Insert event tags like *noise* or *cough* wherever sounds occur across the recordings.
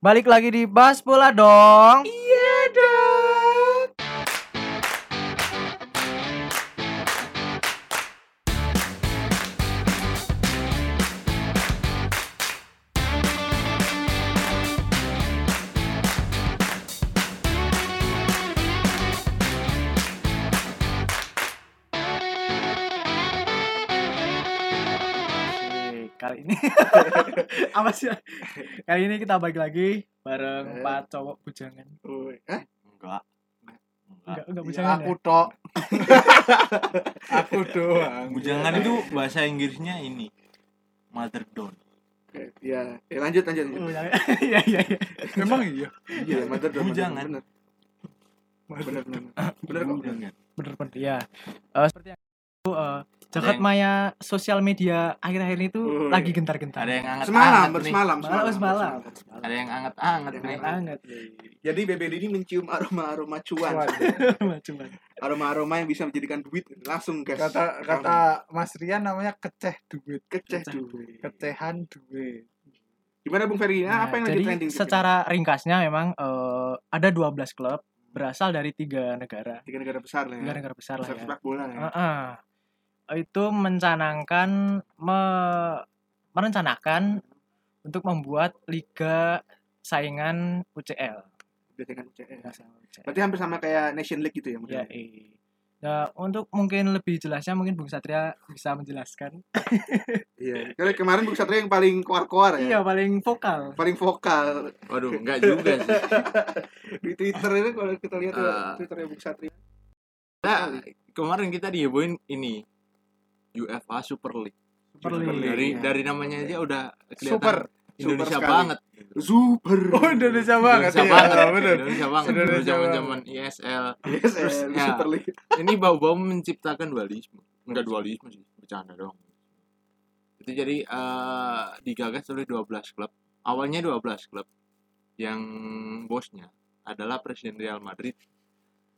Balik lagi di Bas Bola dong. Iya *laughs* apa sih? Kali ini kita balik lagi bareng Eh. empat cowok bujangan. Hah? Enggak. Enggak, enggak Ya, bujangan aku ya. tok. *laughs* aku doang. Bujangan itu bahasa Inggrisnya ini. Mother. Eh, Ya, eh, lanjut lanjut. lanjut. Bujangan. *laughs* Iya, iya, iya. Memang iya. Iya, mother dong. Bujangan. Bener. Bener bener. Bener kok. Bener bener. Ya. Eh, seperti yang eh, jagat yang- maya sosial media akhir-akhir ini tuh Woi. lagi gentar-gentar. Ada yang anget Semalam, nih. bersemalam, Malam, semalam. bersemalam. Ada yang anget-anget Yang nih. Anget. Jadi BBD ini mencium aroma-aroma cuan. Cuma. *laughs* Aroma-aroma yang bisa menjadikan duit langsung guys. kata kata Mas Rian namanya keceh duit keceh Keceh. duit. kecehan duit Gimana Bung Ferry? Nah, Nah, apa yang lagi jadi trending? secara ringkasnya memang eh, ada 12 klub berasal dari tiga negara. tiga negara besar lah ya. Tiga negara besar lah besar ya. sepak bola ya. Heeh. Itu mencanangkan me- merencanakan untuk membuat liga saingan UCL. Udah dengan UCL. Liga saingan UCL. Berarti hampir sama kayak Nation League gitu ya Ya, modelnya. eh. Nah, untuk mungkin lebih jelasnya mungkin Bung Satria bisa menjelaskan. *laughs* Iya. Kalau kemarin Bung Satria yang paling koar-koar Iya, ya. paling vokal. Paling vokal Waduh, enggak juga sih. *laughs* di Twitter itu kalau kita lihat tuh Ah. Twitternya Bung Satria. Nah, kemarin kita dihebohin ini UEFA Super League. Super League. Dari Iya. dari namanya aja udah kelihatan super Indonesia Super banget. Super. oh Indonesia banget Indonesia ya banget. bener Indonesia banget. Dulu Indonesia zaman-zaman ISL. Eh, ya. Super League. Ini bau-bau menciptakan dualisme. Enggak dualisme sih, bercanda doang. Itu jadi eh, digagas oleh 12 klub. Awalnya 12 klub yang bosnya adalah presiden Real Madrid.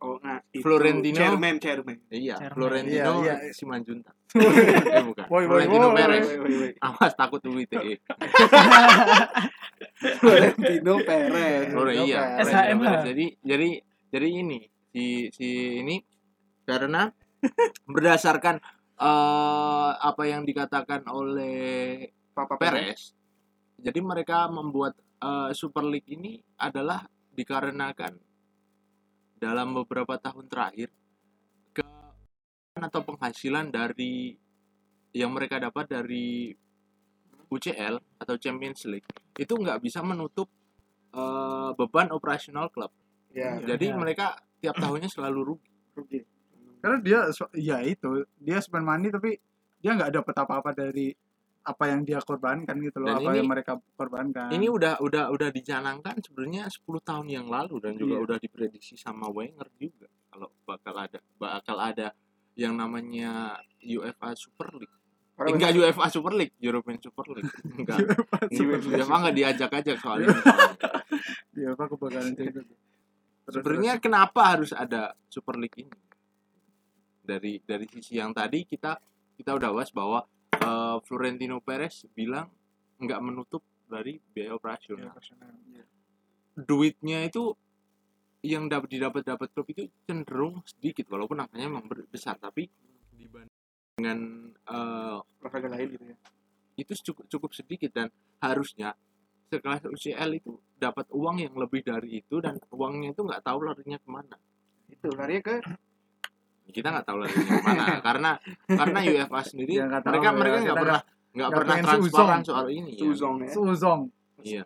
Oh, nah, itu Florentino. Chairman, chairman. Iya, Chairman. Florentino Iya, iya. Simanjuntak. *laughs* eh bukan. Woi, woi, Florentino woi, Perez. Woi, woi, woi. Awas takut E. UITE. *laughs* Florentino Perez. Flore iya. Perez. SHM lah. Jadi jadi jadi ini si si ini karena berdasarkan eh, apa yang dikatakan oleh Papa Perez. Perez. Jadi mereka membuat eh, Super League ini adalah dikarenakan dalam beberapa tahun terakhir ke atau penghasilan dari yang mereka dapat dari UCL atau Champions League itu nggak bisa menutup eh, beban operasional klub. Ya, Jadi Ya. mereka tiap tahunnya selalu rugi. rugi. karena dia ya itu dia spend money tapi dia nggak dapat apa-apa dari apa yang dia korbankan gitu loh Dan apa ini- yang mereka korbankan Ini udah udah udah dicanangkan sebenarnya 10 tahun yang lalu dan juga Iya. udah diprediksi sama Wenger juga kalau bakal ada bakal ada yang namanya UEFA Super League. Orang Enggak UEFA Super League, European Super League. Enggak. *laughs* UEFA enggak diajak-ajak soal ini. ya apa *laughs* kebakaran *laughs* Terus- Sebenarnya kenapa harus ada Super League ini? Dari dari sisi yang tadi kita kita udah bahas bahwa eh, Florentino Perez bilang nggak menutup dari biaya operasional. Iya. duitnya itu yang dapat didapat dapat klub itu cenderung sedikit walaupun angkanya memang besar tapi dibanding dengan olahraga lain gitu ya. itu cukup cukup sedikit dan harusnya sekelas UCL itu dapat uang yang lebih dari itu dan uangnya itu nggak tahu larinya ke mana Itu larinya ke kita nggak tahu larinya ke mana *laughs* karena karena UEFA sendiri Ya, tahu mereka ya, mereka nggak pernah nggak pernah transparan soal ini ya. Suzong ya. Suzong iya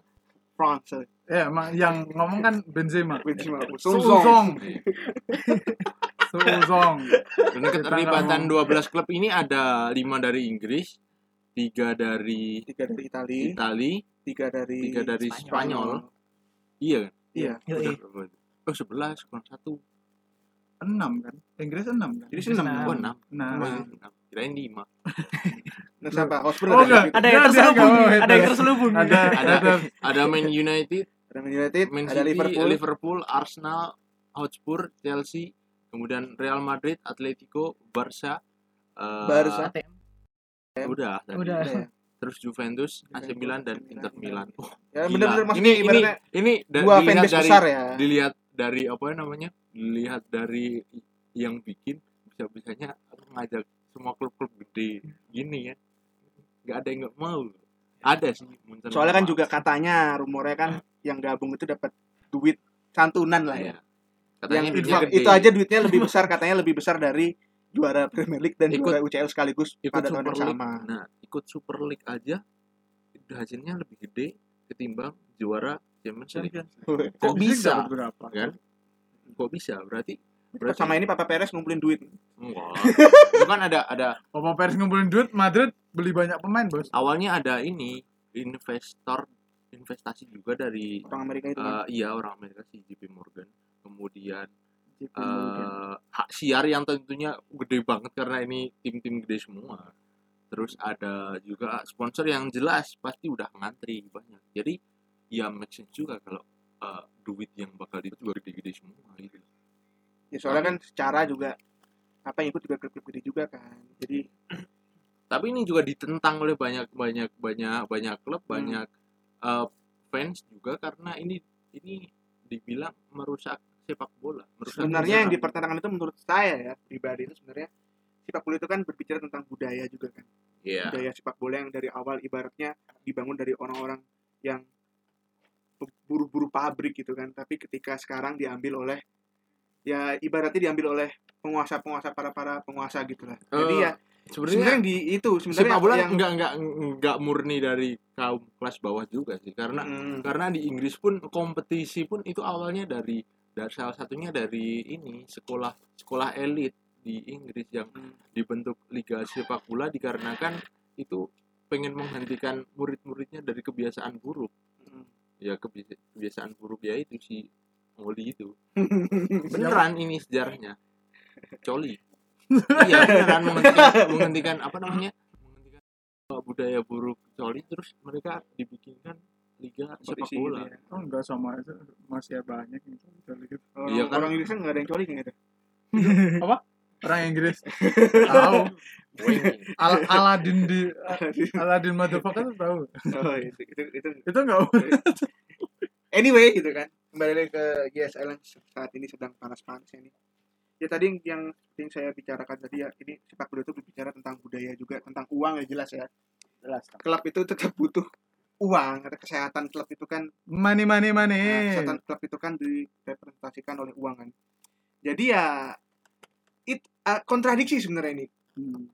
France. ya emang yang ngomong kan Benzema Benzema. Suzong Iya. *laughs* Suzong Dan keterlibatan 12 klub ini ada 5 dari Inggris, 3 dari Tiga dari Itali, Itali, tiga dari 3 dari Spanyol. Spanyol. Iya kan? Iya. Udah? Oh, 11 kurang 1. Enam kan Inggris enam kan Jadi enam. Enam. Oh, 6. nah Oh, iya, 6. Kirain 5. *laughs* Nah, siapa? Hotspur Oh, ada enggak. gitu. Ada yang terselubung, ada yang terselubung. ada Ada ada ada Man United, Ada Man United, Man ada City, Liverpool, Liverpool, Arsenal, Hotspur, Chelsea, kemudian Real Madrid, Atletico, Barca, eh, Barca. ATM. Udah, tadi. Udah. Ada ya. terus Juventus, AC Milan dan Inter Milan. Oh, Ya benar-benar ini ini ini dua fanbase dari besar ya. dilihat dari apa namanya? Dilihat dari yang bikin bisa-bisanya ngajak semua klub-klub gede gini ya. nggak ada yang nggak mau. Ada sih. Munchen Soalnya kan juga katanya rumornya kan yang gabung itu dapat duit santunan lah ya. Iya. Katanya yang itu, gede. itu aja duitnya lebih besar katanya lebih besar dari juara Premier League dan Ikut- juara UCL sekaligus ikut pada tahun yang sama. Nah, ikut Super League aja hasilnya lebih gede ketimbang juara Champions League. Champions Kok League bisa? dapat berapa? Kan? Kok bisa? Berarti berarti Sama ini Papa Perez ngumpulin duit. Enggak. *laughs* Itu kan ada ada Papa Perez ngumpulin duit, Madrid beli banyak pemain, Bos. awalnya ada ini investor investasi juga dari Orang Amerika itu. kan. eh, iya orang Amerika si JP Morgan. Kemudian JP Morgan. eh hak siar yang tentunya gede banget karena ini tim-tim gede semua. Terus ada juga sponsor yang jelas pasti udah ngantri banyak. Jadi ya make sense juga kalau eh, duit yang bakal itu juga gede-gede semua gitu. ya soalnya kan secara juga apa yang ikut juga klub-klub gede juga kan. Jadi *clears throat* Tapi ini juga ditentang oleh banyak banyak banyak banyak klub, Hmm. banyak eh, fans juga karena ini ini dibilang merusak sepak bola. Merusak sebenarnya yang dipertentangkan itu menurut saya ya pribadi itu sebenarnya sepak bola itu kan berbicara tentang budaya juga kan. Iya. budaya sepak bola yang dari awal ibaratnya dibangun dari orang-orang yang buru-buru pabrik gitu kan. Tapi ketika sekarang diambil oleh ya ibaratnya diambil oleh penguasa-penguasa para para penguasa gitu lah jadi Eh, ya sebenarnya sebenarnya di itu sebenarnya sepak bola yang enggak enggak enggak murni dari kaum kelas bawah juga sih. Karena Mm, karena di Inggris pun kompetisi pun itu awalnya dari dari salah satunya dari ini sekolah sekolah elit di Inggris yang mm, dibentuk liga sepak bola dikarenakan itu pengen menghentikan murid-muridnya dari kebiasaan buruk. Ya kebi- kebiasaan buruk ya itu si Oli itu *laughs* beneran ini sejarahnya coli *laughs* iya beneran menghentikan, menghentikan apa namanya menghentikan budaya buruk coli terus mereka dibikinkan liga sepak Kompetisi bola gitu ya. Oh, enggak sama aja. Masih banyak gitu. gitu. orang, Iya kan? orang Inggris kan nggak ada yang coli gitu *laughs* Orang Inggris. *laughs* Tahu. Al Aladin di Aladin motherfucker tuh tahu. oh, itu, itu, itu. Itu enggak anyway gitu kan kembali lagi ke GSL yang saat ini sedang panas-panas ini ya tadi yang yang yang saya bicarakan tadi ya ini sepak bola itu berbicara tentang budaya juga tentang uang ya jelas ya jelas. klub itu tetap butuh uang ada kesehatan klub itu kan Money money money. nah, kesehatan klub itu kan direpresentasikan oleh uang kan jadi ya it ah, kontradiksi sebenarnya ini. Hmm.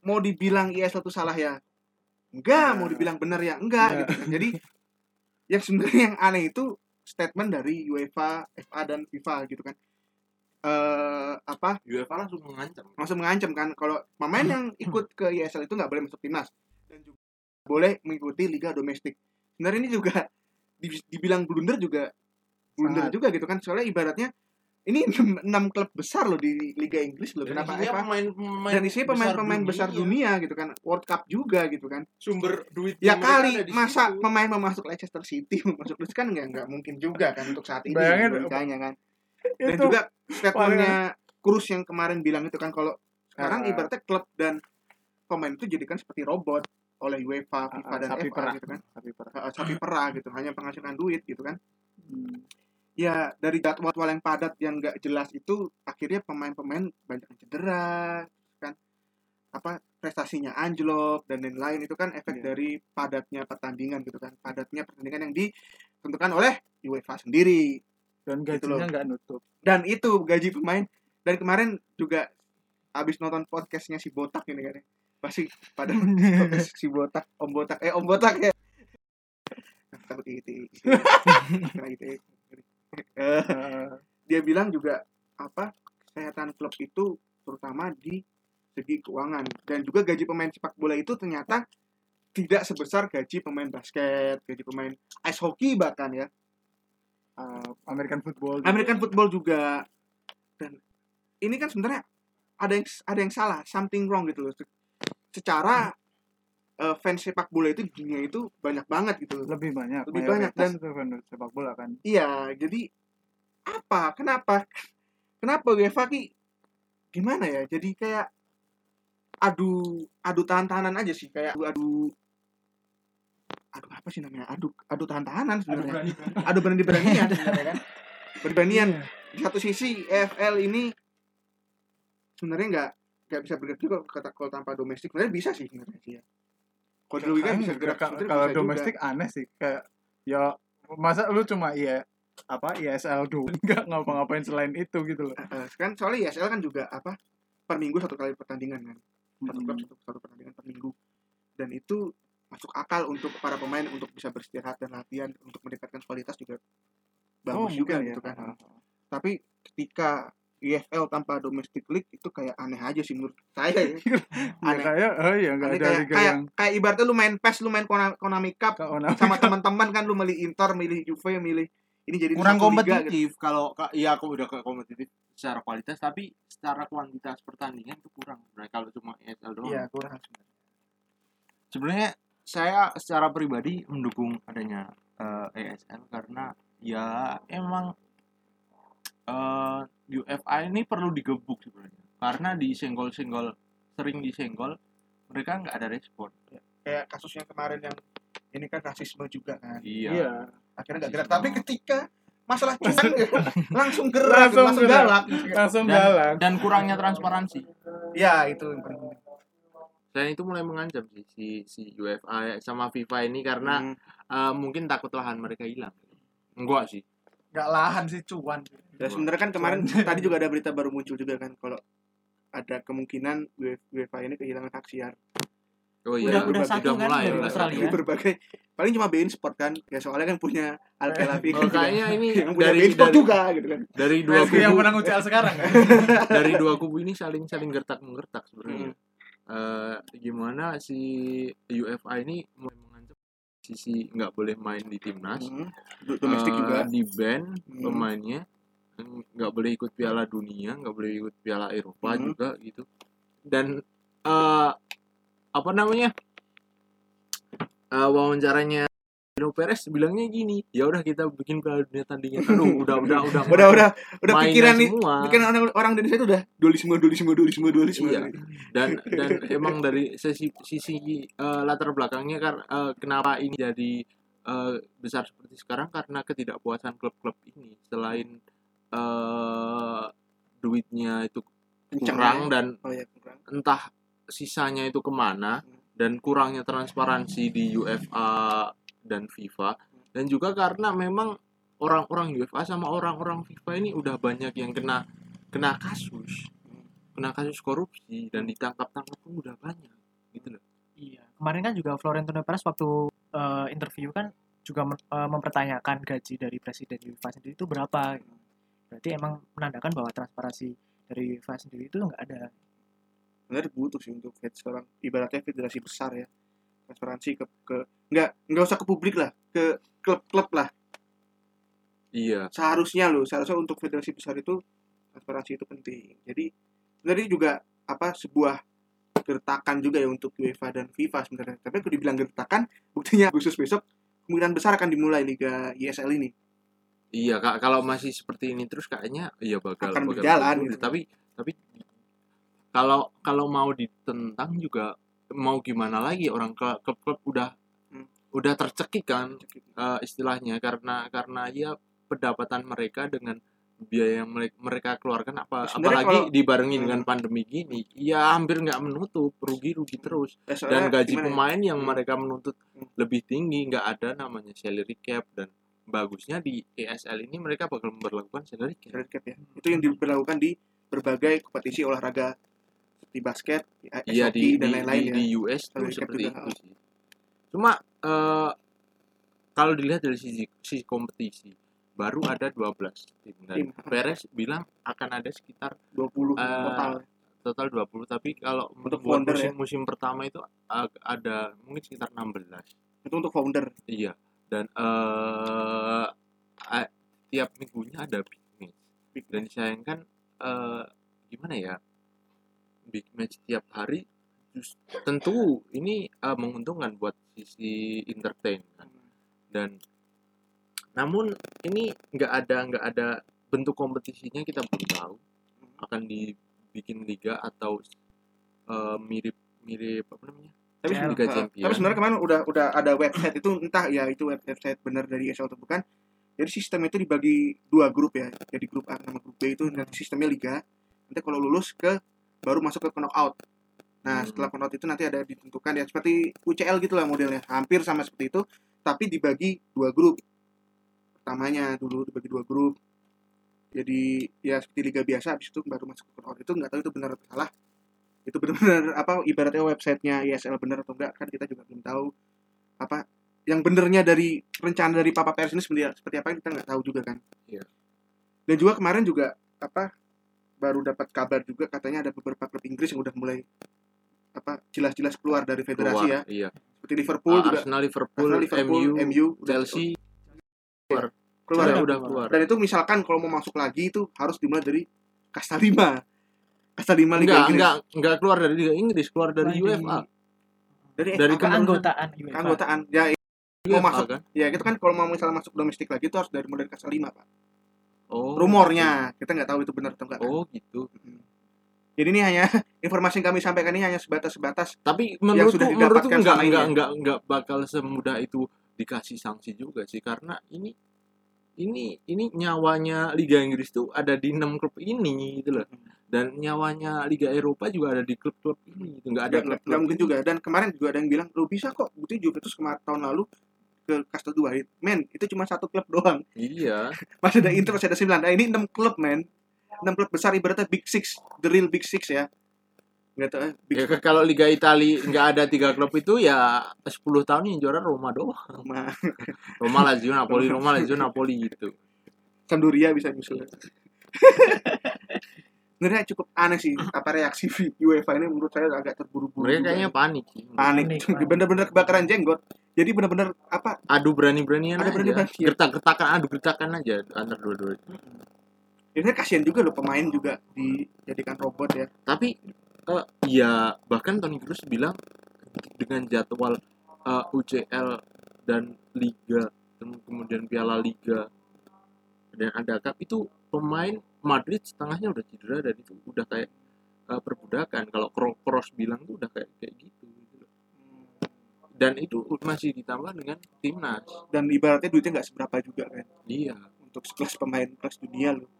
mau dibilang ISL itu salah ya? Enggak. Mau Nah. dibilang benar ya? Enggak Iya. gitu kan. jadi yang sebenarnya yang aneh itu statement dari UEFA, FA dan FIFA gitu kan. Eh apa? UEFA langsung mengancam. Langsung mengancam kan. Kalau pemain yang ikut ke ISL itu nggak boleh masuk timnas. Dan juga boleh mengikuti liga domestik. Sebenarnya ini juga di- dibilang blunder juga blunder Sangat. juga gitu kan. Soalnya ibaratnya ini *laughs* enam klub besar loh di liga Inggris loh. Dan kenapa isinya FA pemain-pemain dan isinya pemain-pemain besar dunia. gitu kan. World Cup juga gitu kan. Sumber duit ya kali masa pemain mau masuk Leicester City mau masuk Leeds kan nggak nggak mungkin juga kan untuk saat ini Bayangin, logikanya kan. *laughs* Dan Itu juga statementnya Cruz yang kemarin bilang itu kan kalau sekarang Ah. ibaratnya klub dan pemain itu jadikan seperti robot oleh UEFA, FIFA Ah, dan sapi FA perah. gitu kan. Sapi perah. Ah, sapi perah gitu hanya penghasilkan duit gitu kan. Hmm. Ya dari jadwal yang padat yang nggak jelas itu akhirnya pemain-pemain banyak yang cedera kan? Apa prestasinya anjlok dan lain-lain itu kan efek Iya. dari padatnya pertandingan gitu kan. Padatnya pertandingan yang ditentukan oleh UEFA sendiri Dan Gitu gajinya nggak nutup. dan itu gaji pemain. Dan kemarin juga habis nonton podcastnya si botak ini kan ya. pasti pada podcast si botak om botak. Eh om botak ya. Takut *laughs* itu Nah, itu Eh, Eh, dia bilang juga apa kesehatan klub itu terutama di segi keuangan dan juga gaji pemain sepak bola itu ternyata tidak sebesar gaji pemain basket, gaji pemain ice hockey bahkan ya. American football. juga. American football juga. Dan ini kan sebenarnya ada yang ada yang salah, something wrong gitu loh. Secara eh, fans sepak bola itu di dunia itu banyak banget gitu. loh. lebih banyak. Lebih banyak, dan- sepak bola kan. Iya, jadi apa? Kenapa? Kenapa UEFA ki gimana ya? Jadi kayak adu adu tahan-tahanan aja sih, kayak adu, adu adu apa sih namanya adu adu tahan tahanan Aduh, sebenarnya adu berani beranian *laughs* sebenarnya kan beranian Iya. di satu sisi EFL ini sebenarnya nggak nggak bisa bergerak juga kata kalau tanpa domestik sebenarnya bisa sih sebenarnya sih ya kalau dirugikan bisa Kayaknya gerak ka- sebenarnya kalau bisa juga. domestik aneh sih kayak ya masa lu cuma iya apa ISL dulu *laughs* nggak ngapa-ngapain selain itu gitu loh. Kan soalnya ISL kan juga apa per minggu satu kali pertandingan kan. Satu klub satu, satu pertandingan per minggu. Dan itu masuk akal untuk para pemain untuk bisa beristirahat dan latihan untuk mendekatkan kualitas juga bagus juga mungkin gitu ya. kan. Tapi ketika IFL tanpa domestic league itu kayak aneh aja sih menurut saya ya. *laughs* Ya, aneh. kayak oh ya nggak Aneh ada kayak liga kayak, yang kayak ibaratnya lu main PES lu main Kona- Konami Cup sama teman-teman kan lu milih Inter milih Juve milih ini jadi kurang gitu. kompetitif. Kalau ka- iya aku udah kompetitif secara kualitas tapi secara kuantitas pertandingan itu kurang. Sebenarnya kalau cuma ESL doang. Iya kurang sebenarnya. Sebenarnya saya secara pribadi mendukung adanya eh, ESL karena ya emang eh UFA ini perlu digebuk sebenarnya. Karena disenggol-senggol sering disenggol mereka nggak ada respon. Kayak kasusnya kemarin yang ini kan rasisme juga kan. Iya, iya. Akhirnya nggak gerak. Rasisme. tapi ketika masalah cuan *laughs* langsung gerak Langsung langsung, gerak. galak. Langsung Dan- jalan dan kurangnya transparansi. Ya itu yang paling penting. saya itu mulai mengancam sih si si UFA sama FIFA ini karena Hmm. eh, mungkin takut lahan mereka hilang. Enggak sih. Nggak lahan sih cuan. Dan sebenarnya kan kemarin tadi juga ada berita baru muncul juga kan kalau ada kemungkinan UEFA ini kehilangan hak siar oh Udah- iya udah satu kan mulai dari udah Australia. di berbagai paling cuma bein sport kan ya soalnya kan punya Al Khelafi Oh, kayaknya ini *laughs* yang punya dari bein sport dari, juga gitu kan dari dua PSG yang kubu menang UCL sekarang kan *laughs* dari dua kubu ini saling saling gertak menggertak sebenarnya. Hmm. Eh, gimana si UFA ini mulai mengancam sisi nggak boleh main di timnas, Hmm. Do- domestik Eh, juga di ban Hmm. pemainnya, nggak boleh ikut Piala Dunia, nggak boleh ikut Piala Eropa Hmm. juga gitu. Dan eh, apa namanya Eh, wawancaranya Bruno Perez bilangnya gini, ya udah kita bikin Piala Dunia tandingan. Aduh, *laughs* udah udah udah udah udah udah pikiran nih semua. pikiran orang orang Indonesia itu udah dualisme dualisme dualisme dualisme Iya. dan dan emang dari sisi sisi eh, latar belakangnya kan eh, kenapa ini jadi eh, besar seperti sekarang karena ketidakpuasan klub-klub ini selain eh, duitnya itu kurang dan oh ya kurang entah sisanya itu ke mana dan kurangnya transparansi di UEFA dan FIFA dan juga karena memang orang-orang UEFA sama orang-orang FIFA ini udah banyak yang kena kena kasus kena kasus korupsi dan ditangkap-tangkap pun udah banyak gitu loh Iya. Kemarin kan juga Florentino Perez waktu eh, interview kan juga eh, mempertanyakan gaji dari presiden UEFA sendiri itu berapa. Berarti emang menandakan bahwa transparansi dari UEFA sendiri itu nggak ada. Sebenarnya butuh sih untuk seorang ibaratnya federasi besar ya. Transparansi ke ke nggak nggak usah ke publik lah ke klub-klub lah. Iya. Seharusnya loh seharusnya untuk federasi besar itu transparansi itu penting. Jadi sebenarnya juga apa sebuah gertakan juga ya untuk UEFA dan FIFA sebenarnya. Tapi kalau dibilang gertakan buktinya Agustus besok kemungkinan besar akan dimulai Liga ISL ini. Iya kak. Kalau masih seperti ini terus kayaknya iya bakal Akan bakal berjalan gitu. tapi tapi kalau kalau mau ditentang juga mau gimana lagi orang ke- klub-klub udah Hmm. udah tercekik kan eh, istilahnya karena karena ya pendapatan mereka dengan biaya yang mereka, keluarkan apa Sebenarnya apalagi kalau- dibarengi Hmm. dengan pandemi gini ya hampir nggak menutup rugi rugi terus Eh, dan gaji ya? pemain yang Hmm. mereka menuntut Hmm. lebih tinggi nggak ada namanya salary cap dan bagusnya di ESL ini mereka bakal memperlakukan salary cap Salary cap ya. Itu yang diberlakukan di berbagai kompetisi olahraga seperti basket, ya, iya SOP, di dan lain-lain di, ya. di US tuh seperti juga, itu sih cuma eh, kalau dilihat dari sisi sisi kompetisi baru ada 12 tim dan Tim. Perez bilang akan ada sekitar 20 Eh, total. total 20 tapi kalau Untuk buat founder musim, ya? musim pertama itu ada mungkin sekitar 16 Itu untuk founder. iya dan eh a- tiap minggunya ada big match Big dan disayangkan eh gimana ya big match tiap hari just- tentu ini eh, menguntungkan buat sisi entertain kan. dan namun ini nggak ada nggak ada bentuk kompetisinya kita belum tahu akan dibikin liga atau eh, mirip mirip apa namanya tapi UCL. Liga Nah, Champion. tapi sebenarnya kemarin udah udah ada website itu entah ya itu web- website benar dari ESL atau bukan jadi sistem itu dibagi dua grup ya jadi grup A sama grup B itu nanti sistemnya liga nanti kalau lulus ke baru masuk ke knockout. Nah Hmm. setelah knockout itu nanti ada ditentukan ya seperti UCL gitu lah modelnya. Hampir sama seperti itu tapi dibagi dua grup. Pertamanya dulu dibagi dua grup. Jadi ya seperti liga biasa habis itu baru masuk ke knockout. Itu nggak tahu itu benar atau salah. Itu benar-benar apa ibaratnya websitenya ISL benar atau enggak kan kita juga belum tahu. Apa yang benernya dari rencana dari Papa Pers ini seperti, seperti apa kita nggak tahu juga kan. Iya. dan juga kemarin juga apa baru dapat kabar juga katanya ada beberapa klub Inggris yang udah mulai apa jelas-jelas keluar dari federasi Keluar, ya Iya. seperti Liverpool Ah, juga Arsenal, Liverpool, Arsenal, Liverpool, MU, MU, Chelsea keluar keluar, ya. udah keluar. dan itu misalkan kalau mau masuk lagi itu harus dimulai dari kasta 5 kasta 5 Liga Enggak, Inggris enggak, enggak keluar dari Liga Inggris, keluar dari Dari- UEFA. dari, dari keanggotaan UEFA. keanggotaan ya UEFA masuk. kan? ya itu kan kalau mau misalnya masuk domestik lagi itu harus dari mulai kasta 5 pak Oh. rumornya kita nggak tahu itu benar atau enggak kan. Oh, gitu. Jadi ini hanya *laughs* informasi yang kami sampaikan ini hanya sebatas-sebatas. Tapi menurutku didapatkan enggak enggak enggak enggak bakal semudah itu dikasih sanksi juga sih karena ini ini ini nyawanya Liga Inggris tuh ada di enam klub ini gitu loh. Dan nyawanya Liga Eropa juga ada di klub-klub ini gitu. Enggak ada Nggak- klub nggak mungkin juga. Dan kemarin juga ada yang bilang, lo bisa kok. Bukti Juventus kemarin tahun lalu ke kasta 2 men itu cuma satu klub doang. Iya. *laughs* masih ada Inter masih ada Milan. Nah, ini 6 klub men. 6 klub besar ibaratnya Big Six the real Big Six ya. Nggak tahu eh, Big Ya, kalau Liga Italia nggak ada tiga klub itu ya 10 tahun yang juara Roma doang. sama *laughs* Roma Lazio Napoli Roma Lazio Napoli gitu. Sampdoria bisa nyusul *laughs* sebenarnya cukup aneh sih apa reaksi *laughs* UEFA ini menurut saya agak terburu-buru Mereka juga. kayaknya panik sih. *laughs* panik bener-bener kebakaran jenggot jadi bener-bener apa Adu berani-beranian Adu aja. berani-beranian. Gertak-gertakan adu gertakan aja antar dua-dua. ini kasihan juga loh pemain juga dijadikan robot ya Tapi eh, ya bahkan Tony Kroos bilang dengan jadwal eh, UCL dan Liga kemudian Piala Liga dan ada cup itu pemain Madrid setengahnya udah cedera dan itu udah kayak eh, perbudakan. Kalau Kroos bilang tuh udah kayak kayak gitu, gitu dan itu masih ditambah dengan timnas. Dan ibaratnya duitnya nggak seberapa juga kan? Iya. Untuk sekelas pemain kelas dunia loh.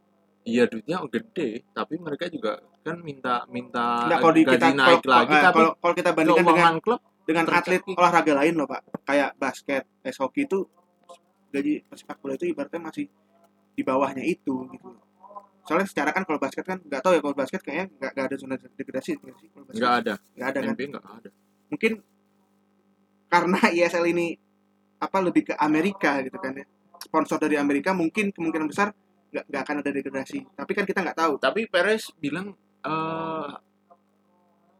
Iya duitnya gede tapi mereka juga kan minta minta Nggak, kalau gaji kita naik kalau, lagi eh, tapi kalau, kalau kita bandingkan dengan klub dengan atlet olahraga lain loh pak. Kayak basket es hoki itu gaji pesepak bola itu ibaratnya masih di bawahnya itu gitu soalnya secara kan kalau basket kan nggak tahu ya kalau basket kayaknya nggak nggak ada zona degradasi nggak sih kalau basket? Nggak ada. Nggak ada kan? NBA nggak ada. Mungkin karena *laughs* ISL ini apa lebih ke Amerika gitu kan ya. Sponsor dari Amerika mungkin kemungkinan besar nggak nggak akan ada degradasi. Tapi kan kita nggak tahu. Tapi Perez bilang eh,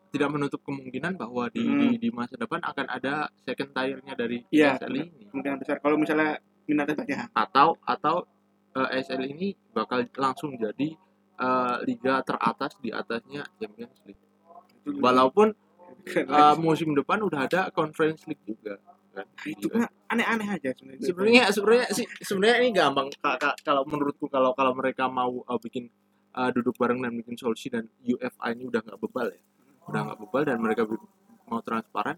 tidak menutup kemungkinan bahwa di, Hmm. di di masa depan akan ada second tier-nya dari Iya. ESL ini. kemungkinan besar. Kalau misalnya minatnya banyak. Atau atau eh, ESL ini bakal langsung jadi eh, liga teratas di atasnya Champions League. Itu walaupun lagi. musim depan udah ada Conference League juga kan? Itu Iya. kan aneh-aneh aja sebenarnya. Sebenarnya sebenarnya sih sebenarnya ini gampang. Ka- ka- kalau menurutku kalau kalau mereka mau uh, bikin uh, duduk bareng dan bikin solusi dan UFA ini udah nggak bebal ya. Udah nggak bebal dan mereka mau transparan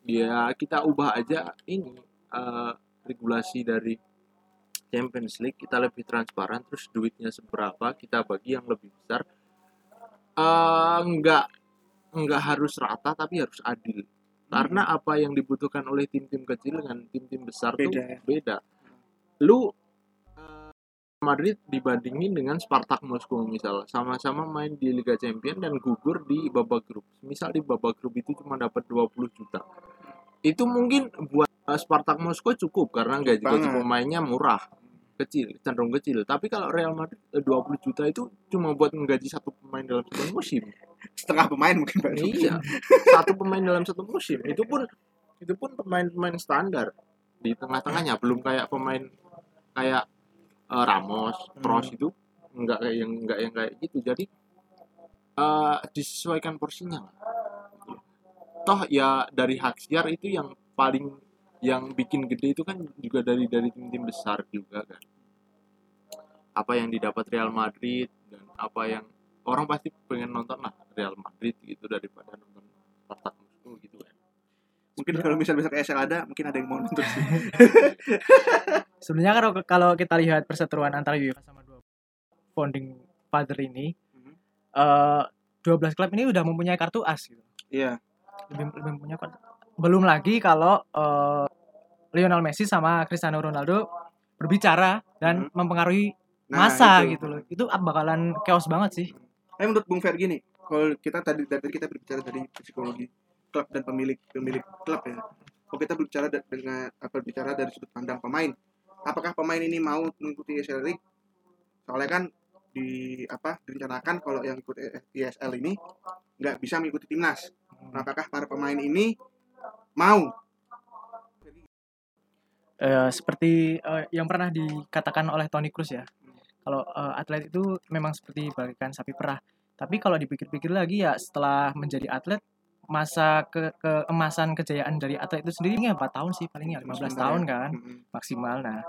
ya kita ubah aja ini uh, regulasi dari Champions League kita lebih transparan terus duitnya seberapa kita bagi yang lebih besar. Eh, nggak nggak harus rata tapi harus adil. Karena apa yang dibutuhkan oleh tim-tim kecil dengan tim-tim besar Beda tuh ya. beda. Lu eh, Madrid dibandingin dengan Spartak Moskow misal sama-sama main di Liga Champion dan gugur di babak grup. Misal di babak grup itu cuma dapat 20 juta. Itu mungkin buat Spartak Moskow cukup karena gaji-gaji pemainnya murah kecil cenderung kecil. Tapi kalau Real Madrid eh, 20 juta itu cuma buat menggaji satu pemain dalam satu musim. Setengah pemain mungkin Pak. iya satu pemain dalam satu musim. Itu pun itu pun pemain-pemain standar. Di tengah-tengahnya belum kayak pemain kayak eh, Ramos, Kroos itu nggak kayak yang nggak yang kayak gitu. Jadi eh, disesuaikan porsinya. Toh ya dari hak siar itu yang paling yang bikin gede itu kan juga dari dari tim-tim besar juga kan apa yang didapat Real Madrid dan apa yang orang pasti pengen nonton lah Real Madrid gitu daripada nonton Spartak Moskow gitu kan Mungkin kalau misalnya besok ESL ada, mungkin ada yang mau nonton sih. *laughs* Sebenarnya kalau kalau kita lihat perseteruan antara UEFA sama dua founding father ini, Mhm. eh 12 klub ini udah mempunyai kartu as gitu. Iya. Lebih, lebih mempunyai kartu. Belum lagi kalau eh, Lionel Messi sama Cristiano Ronaldo berbicara dan Mhm. mempengaruhi Nah, masa itu. gitu loh. Itu bakalan chaos banget sih. Tapi menurut Bung Fer gini, kalau kita tadi dari kita berbicara dari psikologi klub dan pemilik pemilik klub ya. Kalau kita berbicara dengan apa berbicara dari sudut pandang pemain, apakah pemain ini mau mengikuti ESL League? Soalnya kan di apa direncanakan kalau yang ikut ESL ini nggak bisa mengikuti timnas. Nah, apakah para pemain ini mau? Eh, seperti eh, yang pernah dikatakan oleh Toni Kroos ya. Kalau eh, atlet itu memang seperti bagaikan sapi perah. Tapi kalau dipikir-pikir lagi ya setelah menjadi atlet masa ke keemasan kejayaan dari atlet itu sendiri ya 4 tahun sih palingnya 15 Sebentar tahun ya. kan maksimal. Nah,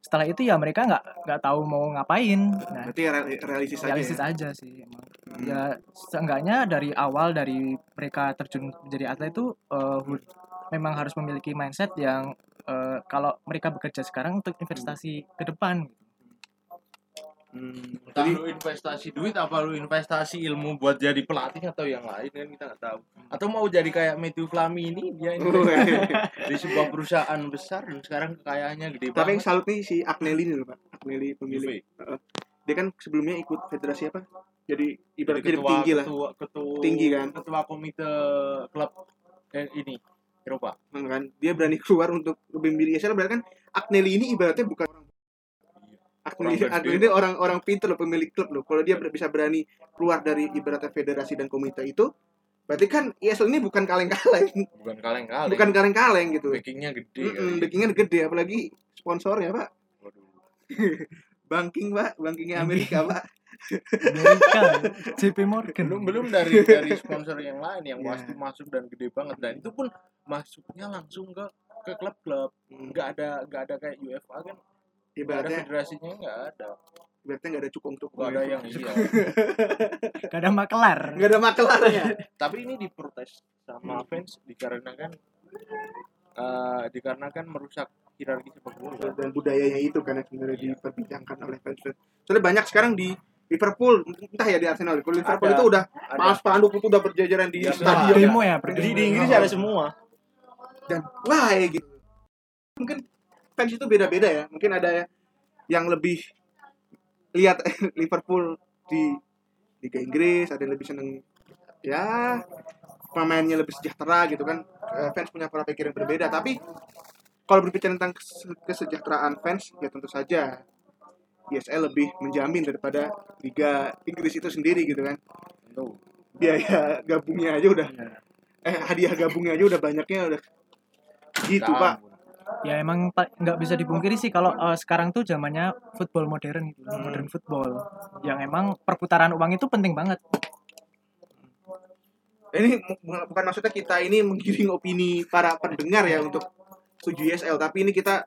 setelah itu ya mereka nggak nggak tahu mau ngapain. Nah, Berarti real- realistis aja. realistis ya? aja sih emang. Hmm. Ya seenggaknya dari awal dari mereka terjun menjadi atlet itu hu- memang harus memiliki mindset yang eh, kalau mereka bekerja sekarang untuk investasi ke depan. Hmm. Entah Jadi lu investasi duit apa lu investasi ilmu buat jadi pelatih atau yang lain kan kita nggak tahu. Atau mau jadi kayak Matthew Flami ini *laughs* dia iya. di sebuah perusahaan besar dan sekarang kekayaannya gede Tapi yang banget. salut nih si Agnelli nih loh, Pak. Agnelli pemilik. Juve. Dia kan sebelumnya ikut federasi apa? Jadi Jadi ibaratnya jadi ketua, tinggi lah. ketua, ketua, Tinggi kan? Ketua komite klub eh, ini Eropa. Nah, kan dia berani keluar untuk lebih memilih ESL berarti kan Agnelli ini ibaratnya bukan orang Agnelli, Orang Agnelli ini orang-orang pintar loh pemilik klub loh. Kalau dia bisa berani keluar dari ibaratnya federasi dan komite itu, berarti kan ESL ini bukan kaleng-kaleng, Bukan kaleng-kaleng. bukan kaleng-kaleng gitu. backingnya gede. Mm-mm, kali. backingnya gede apalagi sponsornya pak, Waduh. *laughs* banking pak, bankingnya Amerika pak. Amerika, JP Morgan. belum belum dari dari sponsor yang lain yang Iya. pasti masuk dan gede banget dan itu pun masuknya langsung ke ke klub-klub Hmm, nggak ada nggak ada kayak UEFA kan nggak ada Ibaratnya, federasinya nggak ada ibaratnya nggak ada cukong cukong. nggak ada yang iya *laughs* Gak ada makelar. Nggak ada makelarnya. tapi ini diprotes sama fans dikarenakan eh dikarenakan merusak hierarki sepak bola dan budayanya itu kan yang sebenarnya diperbincangkan oleh fans-fans. Soalnya banyak sekarang di Liverpool, entah ya di Arsenal. Kalau Liverpool Ada. itu udah ada pas panduk itu udah berjajaran di Ya, stadion. Demo ya, di, di Inggris ada semua dan wah ya gitu. Mungkin fans itu beda-beda ya. Mungkin ada ya yang lebih lihat *laughs* Liverpool di Liga Inggris, ada yang lebih seneng ya pemainnya lebih sejahtera gitu kan. Eh, Fans punya pola pikir yang berbeda, tapi kalau berbicara tentang kes- kesejahteraan fans ya tentu saja ISL lebih menjamin daripada Liga Inggris itu sendiri gitu kan. Tuh. Biaya gabungnya aja udah eh hadiah gabungnya aja udah banyaknya udah gitu, Pak. Ya emang pa- nggak bisa dipungkiri sih kalau eh, sekarang tuh zamannya football modern gitu, Hmm. modern football. Yang emang perputaran uang itu penting banget. ini bu- bukan maksudnya kita ini menggiring opini para pendengar ya untuk setuju ISL tapi ini kita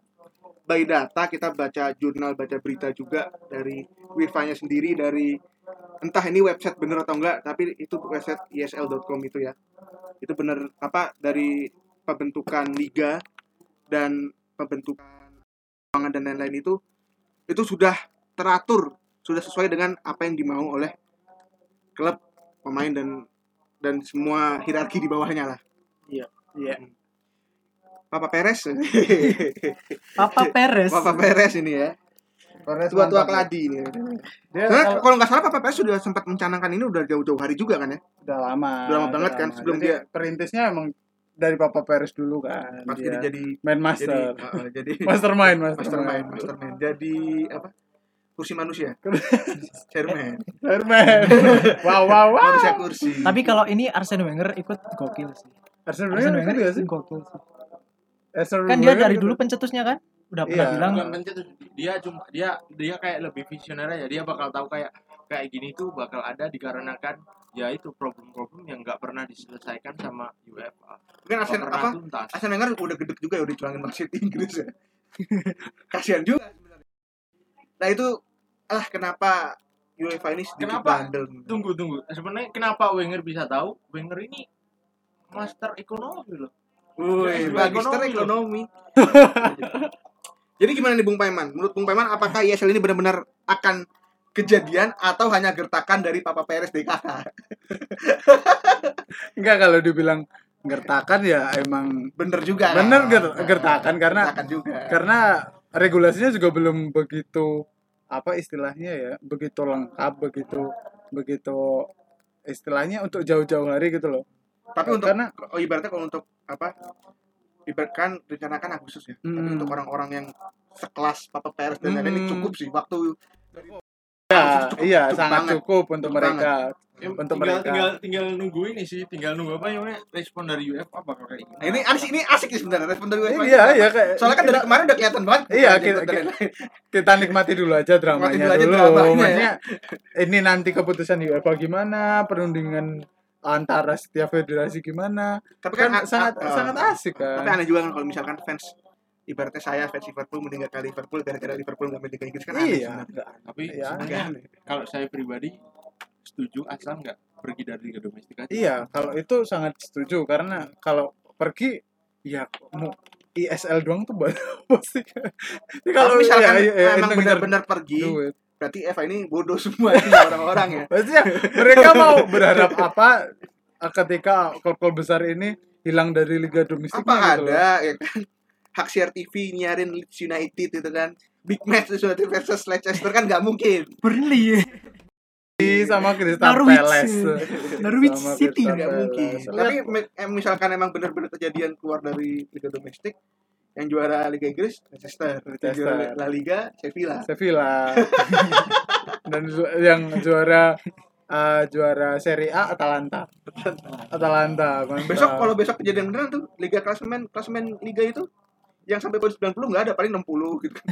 by data kita baca jurnal baca berita juga dari UEFA-nya sendiri dari entah ini website bener atau enggak tapi itu website isl.com itu ya itu bener apa dari pembentukan liga dan pembentukan keuangan dan lain-lain itu itu sudah teratur sudah sesuai dengan apa yang dimau oleh klub pemain dan dan semua hierarki di bawahnya lah. Iya. Papa Perez. *laughs* Papa Perez. Papa Perez ini ya. Tua-tua keladi ini. Dia Karena kalau- nggak salah Papa Perez sudah sempat mencanangkan ini udah jauh-jauh hari juga kan ya. udah lama. Udah lama banget kan, sebelum Jadi, perintisnya emang dari Papa Perez dulu kan. Pas dia jadi jadi main jadi master. *laughs* uh, jadi *laughs* mastermind, mastermind, mastermind. mastermind. Jadi apa? Kursi manusia. Chairman. Chairman. wow, wow, wow. Manusia kursi. Tapi kalau ini Arsene Wenger ikut gokil sih. Arsene Arsene Wenger Wenger kan sih? gokil sih. Arsene Kan dia dari dulu pencetusnya kan? Udah Iya. pernah bilang bukan pencetus dia cuma dia dia kayak lebih visioner aja dia bakal tahu kayak kayak gini tuh bakal ada dikarenakan ya itu problem-problem yang nggak pernah diselesaikan sama UEFA Mungkin pernah apa? tuntas Arsene Wenger udah gedek juga ya udah curangin wasit Inggris ya. *laughs* Kasihan juga sebenarnya. Nah itu ah kenapa UEFA ini sedikit Kenapa? bandel. tunggu tunggu sebenarnya kenapa Wenger bisa tahu Wenger ini master ekonomi loh Woi, S2 magister ekonomi. *laughs* Jadi gimana nih Bung Paiman? Menurut Bung Paiman apakah ISL ini benar-benar akan kejadian atau hanya gertakan dari Papa Perez DKK? *laughs* Enggak kalau dibilang gertakan ya emang Bener juga. bener ger- gertakan karena Gertakan juga. karena regulasinya juga belum begitu apa istilahnya ya begitu lengkap begitu begitu istilahnya untuk jauh-jauh hari gitu loh Tapi untuk karena oh, ibaratnya kalau untuk apa? Ibaratkan rencanakan Agustus ya. Tapi Hmm. untuk orang-orang yang sekelas Papa Perez dan lain-lain ini Hmm. cukup sih waktu ya cukup- iya cukup sangat banget. cukup untuk Cukup mereka Ya, Untuk tinggal, mereka. tinggal tinggal nunggu ini sih tinggal nunggu apa namanya respon dari UEFA bakal kayak gimana Nah, ini asik ini asik sih sebenarnya respon dari UEFA. iya iya kayak Soalnya kan dari kemarin udah kelihatan banget. Iya, kita- lain-lain. kita nikmati dulu aja dramanya dulu aja dulu. dramanya ya. Maksudnya ini nanti keputusan UEFA gimana, perundingan antara setiap federasi gimana, Tapi kan kan, sangat ah, sangat asik Tapi kan. aneh juga kan kalau misalkan fans ibaratnya saya fans Liverpool meninggalkan Liverpool gara-gara Liverpool nggak main Liga Inggris kan aneh Iya, sebenarnya. enggak. tapi Iya. sebenarnya aneh. kalau saya pribadi setuju asal nggak pergi dari liga domestik aja Iya, kalau itu sangat setuju karena kalau pergi ya mau ISL doang tuh *laughs* banyak pasti. Jadi Kalau misalkan ya, ya, memang ngejar benar-benar pergi, duit. Berarti Eva ini bodoh semua *laughs* orang-orang ya. Maksudnya mereka mau berharap apa eh, ketika klub-klub besar ini hilang dari liga domestiknya Apa gitu loh. ada ya kan? Hak siar TV nyiarin Leeds United itu kan. Big match United versus Leicester kan nggak mungkin. Burnley sama Crystal Norwich. Palace. Norwich Sama City nggak mungkin. Tapi eh, misalkan emang benar-benar kejadian keluar dari Liga domestik, yang juara Liga Inggris Leicester, yang juara La Liga Sevilla. Sevilla *laughs* dan ju- yang juara eh, juara Serie A Atalanta. Atalanta. mantap. Besok kalau besok kejadian beneran tuh Liga klasemen klasemen Liga itu yang sampai poin 90 nggak ada paling 60 gitu. *laughs*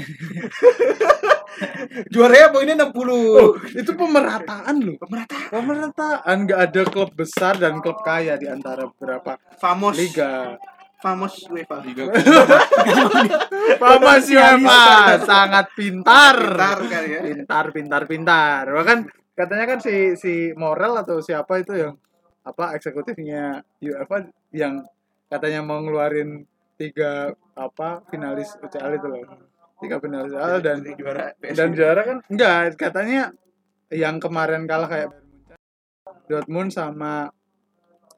Juaranya poinnya 60. Oh, itu pemerataan loh. Pemerataan Pemerataan nggak ada klub besar dan klub kaya di antara beberapa famos liga. Famos UEFA. Mama siapa? Sangat pintar. Pintar kan ya. Pintar, pintar, pintar. Bahkan katanya kan si si Morel atau siapa itu yang apa eksekutifnya UEFA yang katanya mau ngeluarin tiga apa finalis UCL itu loh. Tiga finalis UCL dan juara dan juara kan enggak katanya yang kemarin kalah kayak Dortmund sama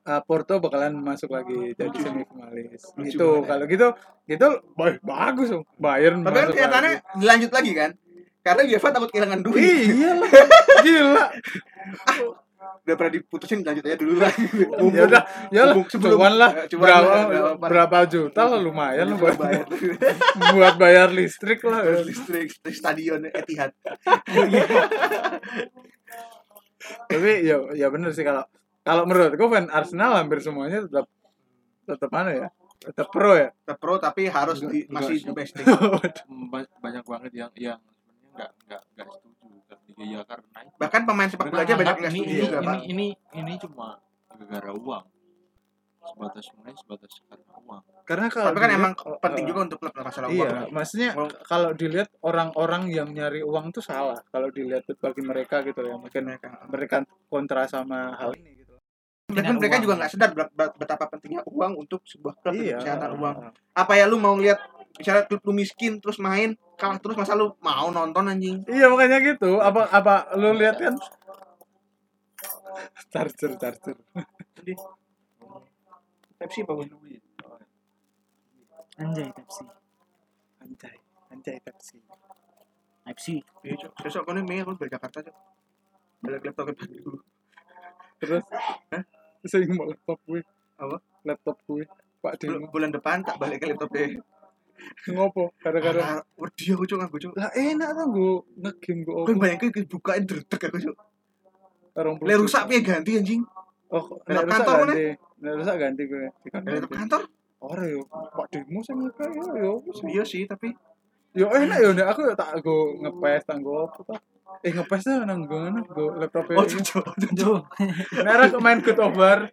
uh, Porto bakalan masuk lagi jadi semifinalis Lucu itu banget ya. kalau gitu gitu ba- bagus dong Bayern Tapi kan kenyataannya lagi. dilanjut lagi kan. Karena UEFA takut kehilangan duit. iya lah *laughs* gila Udah pernah diputusin lanjut aja dulu lah. *laughs* ya udah ya lah cuman lah eh, cuman berapa berapa- berapa juta lah lumayan lah buat bayar *laughs* buat bayar listrik lah listrik di stadion Etihad. tapi ya ya bener sih kalau kalau menurutku fan Arsenal hampir semuanya tetap tetap mana ya tetap pro ya Tetap pro tapi harus di, masih sih. domestik. *laughs* Ba- banyak banget yang yang sebenarnya nggak nggak nggak setuju ya karena itu Bahkan pemain sepak bola aja banyak ini, setuju ini, juga, Pak. ini, ini ini cuma gara-gara uang sebatas sebenarnya sebatas karena uang karena kalau Tapi kan dilihat- emang oh, penting oh, juga untuk klub masalah iya uang. maksudnya Kalau- kalau dilihat orang-orang yang nyari uang tuh salah kalau dilihat bagi mereka gitu ya mungkin Mereka. mereka kontra sama hal ini gitu Dan mereka juga nggak sadar betapa pentingnya uang untuk sebuah klub iya kesehatan uang. Apa ya lu mau lihat misalnya klub lu miskin terus main kalah terus masa lu mau nonton anjing? iya makanya gitu apa apa lu lihat kan charger charger Pepsi apa Bun? anjay Pepsi anjay anjay Pepsi Pepsi Iya. Besok kan Mei aku balik Jakarta, Cok. Balik laptopnya pagi dulu. Terus? Saya mau laptop gue? Apa? laptop gue. Pak Bul- bulan depan tak balik ke laptopnya. ngopo? Gara-gara? Ah, Wedi aku cok aku cok. lah enak tuh gue ngegame gue Kan bayangin ke bukain dredeg aku orang Le rusak piye ganti anjing. oh Laptop nek rusak ganti. Nek? Rusak ganti gue di laptop kantor? Kantor. ora yo. Pak demo sing ngeke yo yo. Iya sih, tapi yo enak yo nek aku tak go ngepes tak go apa ta eh ngepes tuh nang go nang go laptop oh cok. Jauh. nek aku main good over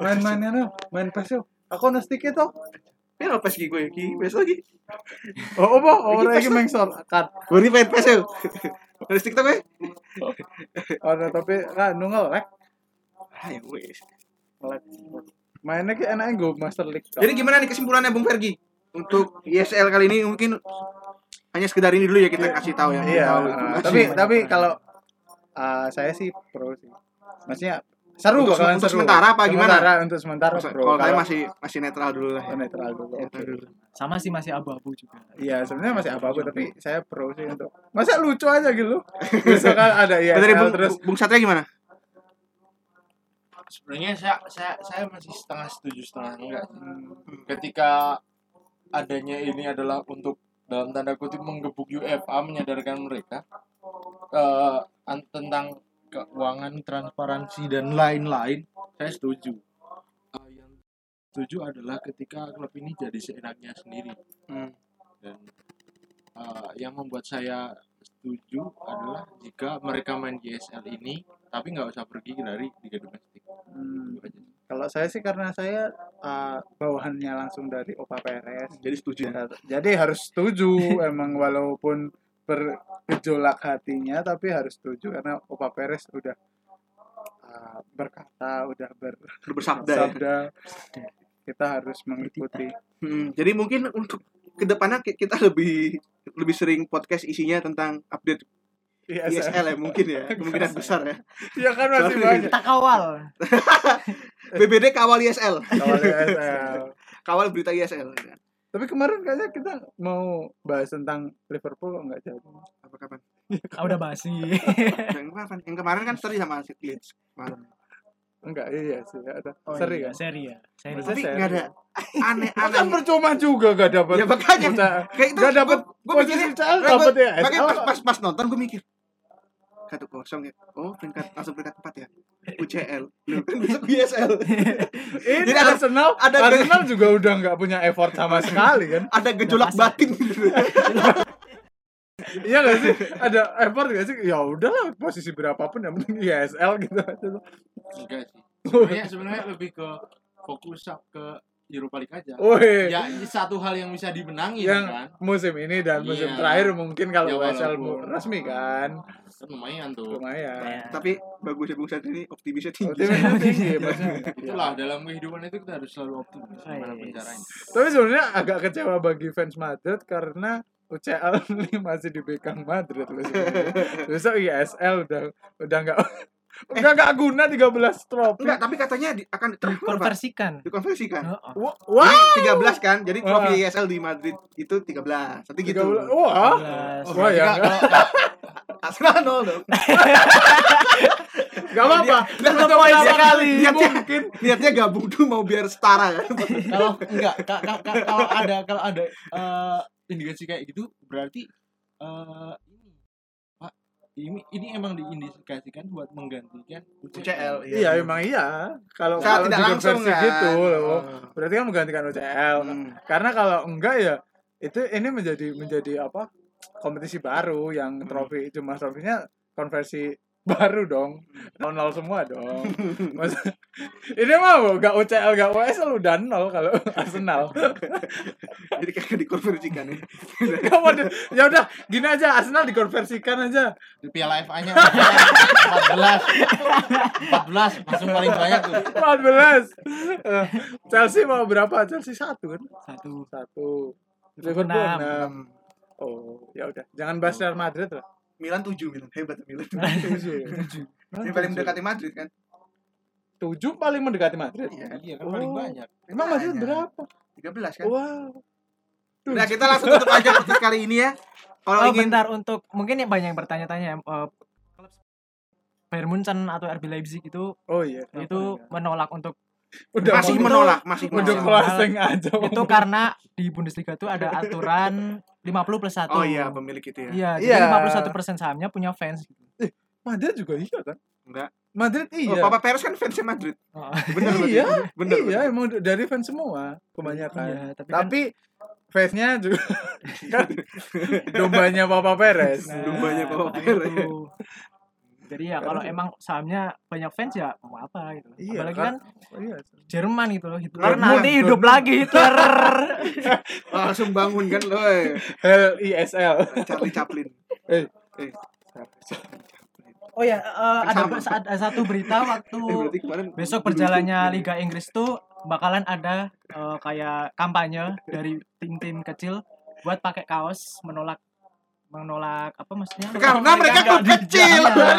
main-mainnya no main pes yo aku ono stick itu Ini apa sih gue ki? Besok lagi. oh apa ora Iki iki main shortcut Gue ini main PES yuk. Dari TikTok ya? ora tapi kan nunggal lek Ah ya lek mainnya kayak enaknya gue Master League. Jadi gimana nih kesimpulannya Bung Fergi untuk ISL kali ini mungkin hanya sekedar ini dulu ya kita kasih tahu ya. Iya, Tahu uh, tapi tapi kalau uh, saya sih pro sih. Maksudnya seru Untuk- bakalan untuk seru. sementara apa gimana? Sementara, untuk sementara Kalau pro. saya masih masih netral dulu lah. Oh, netral dulu. Netral dulu. sama sih masih abu-abu juga Iya, sebenarnya masih apa-apa tapi saya pro sih untuk masa lucu aja gitu. Misalkan ada Bung, terus Bung Satria gimana? sebenarnya saya saya saya masih setengah setuju setengah enggak hmm, ketika adanya ini adalah untuk dalam tanda kutip menggebuk UFA menyadarkan mereka an- tentang keuangan transparansi dan lain-lain. Saya setuju. Eh, yang setuju adalah ketika klub ini jadi seenaknya sendiri. Hmm. dan eh, yang membuat saya setuju adalah jika mereka main GSL ini tapi nggak usah pergi dari liga domestik. Hmm, Itu aja. Kalau saya sih karena saya uh, bawahannya langsung dari Opa Perez. Jadi setuju. Ya, Jadi harus setuju *laughs* emang walaupun bergejolak hatinya tapi harus setuju karena Opa Perez udah uh, berkata, udah Bersabda ya. bersabda kita harus mengikuti. Hmm, jadi mungkin untuk ke depannya ki- kita lebih lebih sering podcast isinya tentang update ISL ya mungkin ya *laughs* kemungkinan besar ya Ya kan masih Soalnya banyak. kita *laughs* kawal BBD kawal ISL Kawal *laughs* ISL. kawal berita ISL. Tapi kemarin kayaknya kita mau bahas tentang Liverpool kok nggak jadi. apa kapan ah, udah basi yang kapan yang kemarin kan seri sama si Leeds malam Enggak, iya sih, ada. oh, Seri iya, kan? seri ya seri tapi nggak ada aneh Kan aneh percuma juga gak dapat. ya makanya kayak itu Gak dapat gue posisi mikirnya dapat ya. makanya pas pas pas nonton gue mikir satu kosong ya oh peringkat langsung peringkat empat ya UCL kan besok Ini Jadi ada- Arsenal, ada- Arsenal juga udah nggak punya effort sama *laughs* sekali kan? ada gejolak batin gitu *laughs* iya gak sih? Ada effort gak sih? Ya udahlah posisi berapapun yang penting ISL gitu aja. enggak sih *laughs* sebenarnya sebenarnya lebih ke fokus ke Europa League aja Woi, ya ini satu hal yang bisa dimenangin yang kan musim ini dan musim Iya. terakhir mungkin kalau Ya, USL walaupun- resmi kan kan lumayan tuh lumayan. Ya. tapi bagusnya Bung Satri ini optimisnya tinggi Optimisnya tinggi *laughs* maksudnya. itulah dalam kehidupan itu kita harus selalu optimis gimana caranya Tapi sebenarnya agak kecewa bagi fans Madrid karena UCL *laughs* ini masih dipegang Madrid loh. *laughs* Besok ISL udah udah nggak udah nggak guna 13 trofi. Enggak, tapi katanya di, akan dikonversikan Dikonversikan. Heeh. Wah, wah, Jadi 13 kan. Jadi trofi Ah. ISL di Madrid itu 13. Nanti gitu. 13. Wah, 13. wah ya nggak Arsenal nol dong. nggak apa-apa. Nggak Untuk poin sekali. kali Niatnya, mungkin niatnya gabung dulu mau biar setara kan. kalau enggak ka- ka- ka- kalau ada kalau ada eh, indikasi kayak gitu berarti eh, ini ini ini emang diindikasikan buat menggantikan UCL. Iya emang iya. Kalau kalau tidak langsung kan. gitu loh. Oh. Berarti kan menggantikan UCL. Hmm. Karena kalau enggak ya itu ini menjadi menjadi apa? kompetisi baru yang Hmm. trofi cuma trofinya konversi baru dong. Nol semua dong. Mas, ini mau gak UCL gak USL udah nol kalau Arsenal. *laughs* Jadi kagak dikonversikan ya. Ya udah gini aja Arsenal dikonversikan aja. di Piala FA nya 14 14 langsung paling banyak tuh 14. Eh, Chelsea mau berapa? Chelsea satu kan? satu Satu. Liverpool Enam. enam. Oh, ya udah. Jangan bahas Real Madrid lah. Milan 7 Milan. Hebat Milan. *laughs* Tujuh. Yang paling mendekati Madrid kan. Tujuh paling mendekati Madrid. Iya. iya kan paling Oh. banyak Emang Madrid berapa? 13 kan. Wow. Nah, kita langsung tutup aja podcast kali ini ya. Kalau oh ingin bentar untuk mungkin yang banyak yang bertanya-tanya eh, klub Bayern Munchen atau RB Leipzig itu Oh iya. itu menolak untuk udah masih mau- menolak, masih udah menolak. closing aja. itu karena di Bundesliga itu ada aturan 50 plus 1 Oh iya, pemilik itu ya. Iya, Iya. jadi 51% sahamnya punya fans. Madrid juga iya kan? Enggak. Madrid Oh, iya. Papa Perez kan fansnya Madrid. Oh, Bener berarti. iya, Bener. iya emang dari fans semua kebanyakan. iya, tapi, kan, Tapi fansnya juga *laughs* kan dombanya Papa Perez. nah, dombanya Papa Perez. itu. Jadi ya kalau emang sahamnya banyak fans ya mau apa gitu. Iya, Apalagi kan? kan Iya. Jerman gitu loh Hitler Karena- nanti hidup lagi Hitler. Oh, *laughs* langsung bangun kan lo. Hell ISL. Charlie Chaplin. *laughs* Eh. Eh. oh ya, eh, ada ada satu berita *laughs* waktu Eh, kemarin besok berjalannya Liga Inggris tuh bakalan ada eh, kayak kampanye dari tim-tim kecil buat pakai kaos menolak menolak apa maksudnya Karena mereka klub nggak kecil. *laughs* dijangan.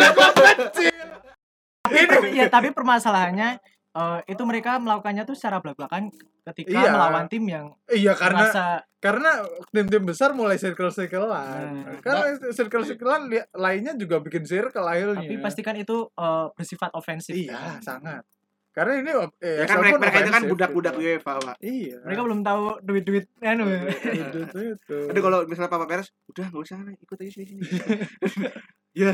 tapi, ya, tapi permasalahannya eh, itu mereka melakukannya tuh secara belak-belakan ketika Iya. melawan tim yang Iya karena merasa karena tim-tim besar mulai circle-circlean. Nah, karena circle-circlean lainnya juga bikin circle akhirnya. tapi pastikan itu eh, bersifat ofensif iya, sangat. Karena ini eh, Ya kan mereka, mereka itu kan budak-budak gitu. UEFA, Pak. Iya. mereka belum tahu duit-duit anu itu itu. itu. Aduh kalau misalnya Papa Peres, udah nggak usah ikut aja sini sini. *laughs* ya.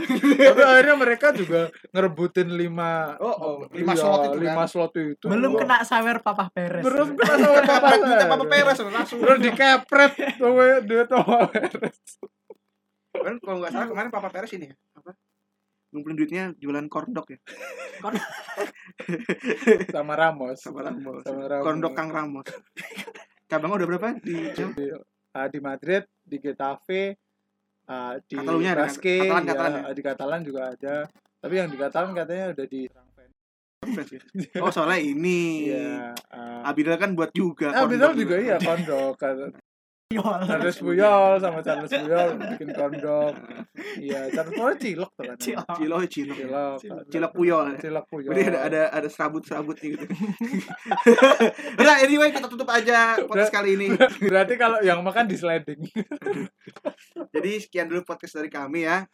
Tapi akhirnya mereka juga ngerebutin lima Oh, oh, lima iya, slot itu kan. lima slot itu. belum Wah. kena sawer papa Perez Belum kena *laughs* sama Papa Duitnya Papa Peres. Peres langsung. Terus dikepret tuh duit Papa Peres. Kan kalau nggak salah kemarin Papa Peres ini ya, apa? Ngumpulin duitnya jualan kordok ya. *laughs* Sama Ramos. Sama Ramos. Sama Ramos. Kordok Kang Ramos. Cabangnya udah berapa di Jawa? di, ah, di Madrid, di Getafe, ah, di ada kan? Basque, Catalan, ya, ya? di Catalan juga ada. Tapi yang di Catalan katanya udah di Oh soalnya ini. Iya. ah. Abidal kan buat juga. Ah, kondok Abidal juga iya kondok *laughs* kan. Yol. Charles Puyol sama Charles Puyol bikin kondok. Iya, Charles Puyol cilok tuh kan. Cilok. Cilok, cilok. Cilok. Cilok puyol. Cilok Puyol. Jadi ada ada ada serabut-serabut gitu. Udah, anyway kita tutup aja podcast kali ini. Berarti kalau yang makan di sliding. Jadi sekian dulu podcast dari kami ya.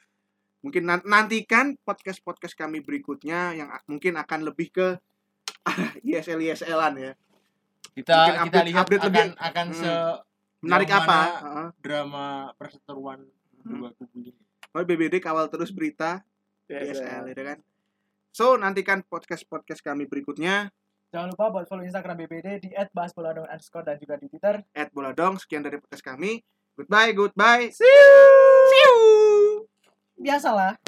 Mungkin nan- nantikan podcast-podcast kami berikutnya yang mungkin akan lebih ke *laughs* ISL ISL-an ya. kita Mungkin kita update- lihat update akan lebih- akan Hmm. se Menarik Yang apa? mana- Heeh. drama perseteruan dua kubu ini Oh, BBD kawal terus berita ISL ya kan. So, nantikan podcast-podcast kami berikutnya. jangan lupa buat follow Instagram BPD di @bahasboladong underscore dan juga di Twitter At Boladong, sekian dari podcast kami. Goodbye, goodbye. biasalah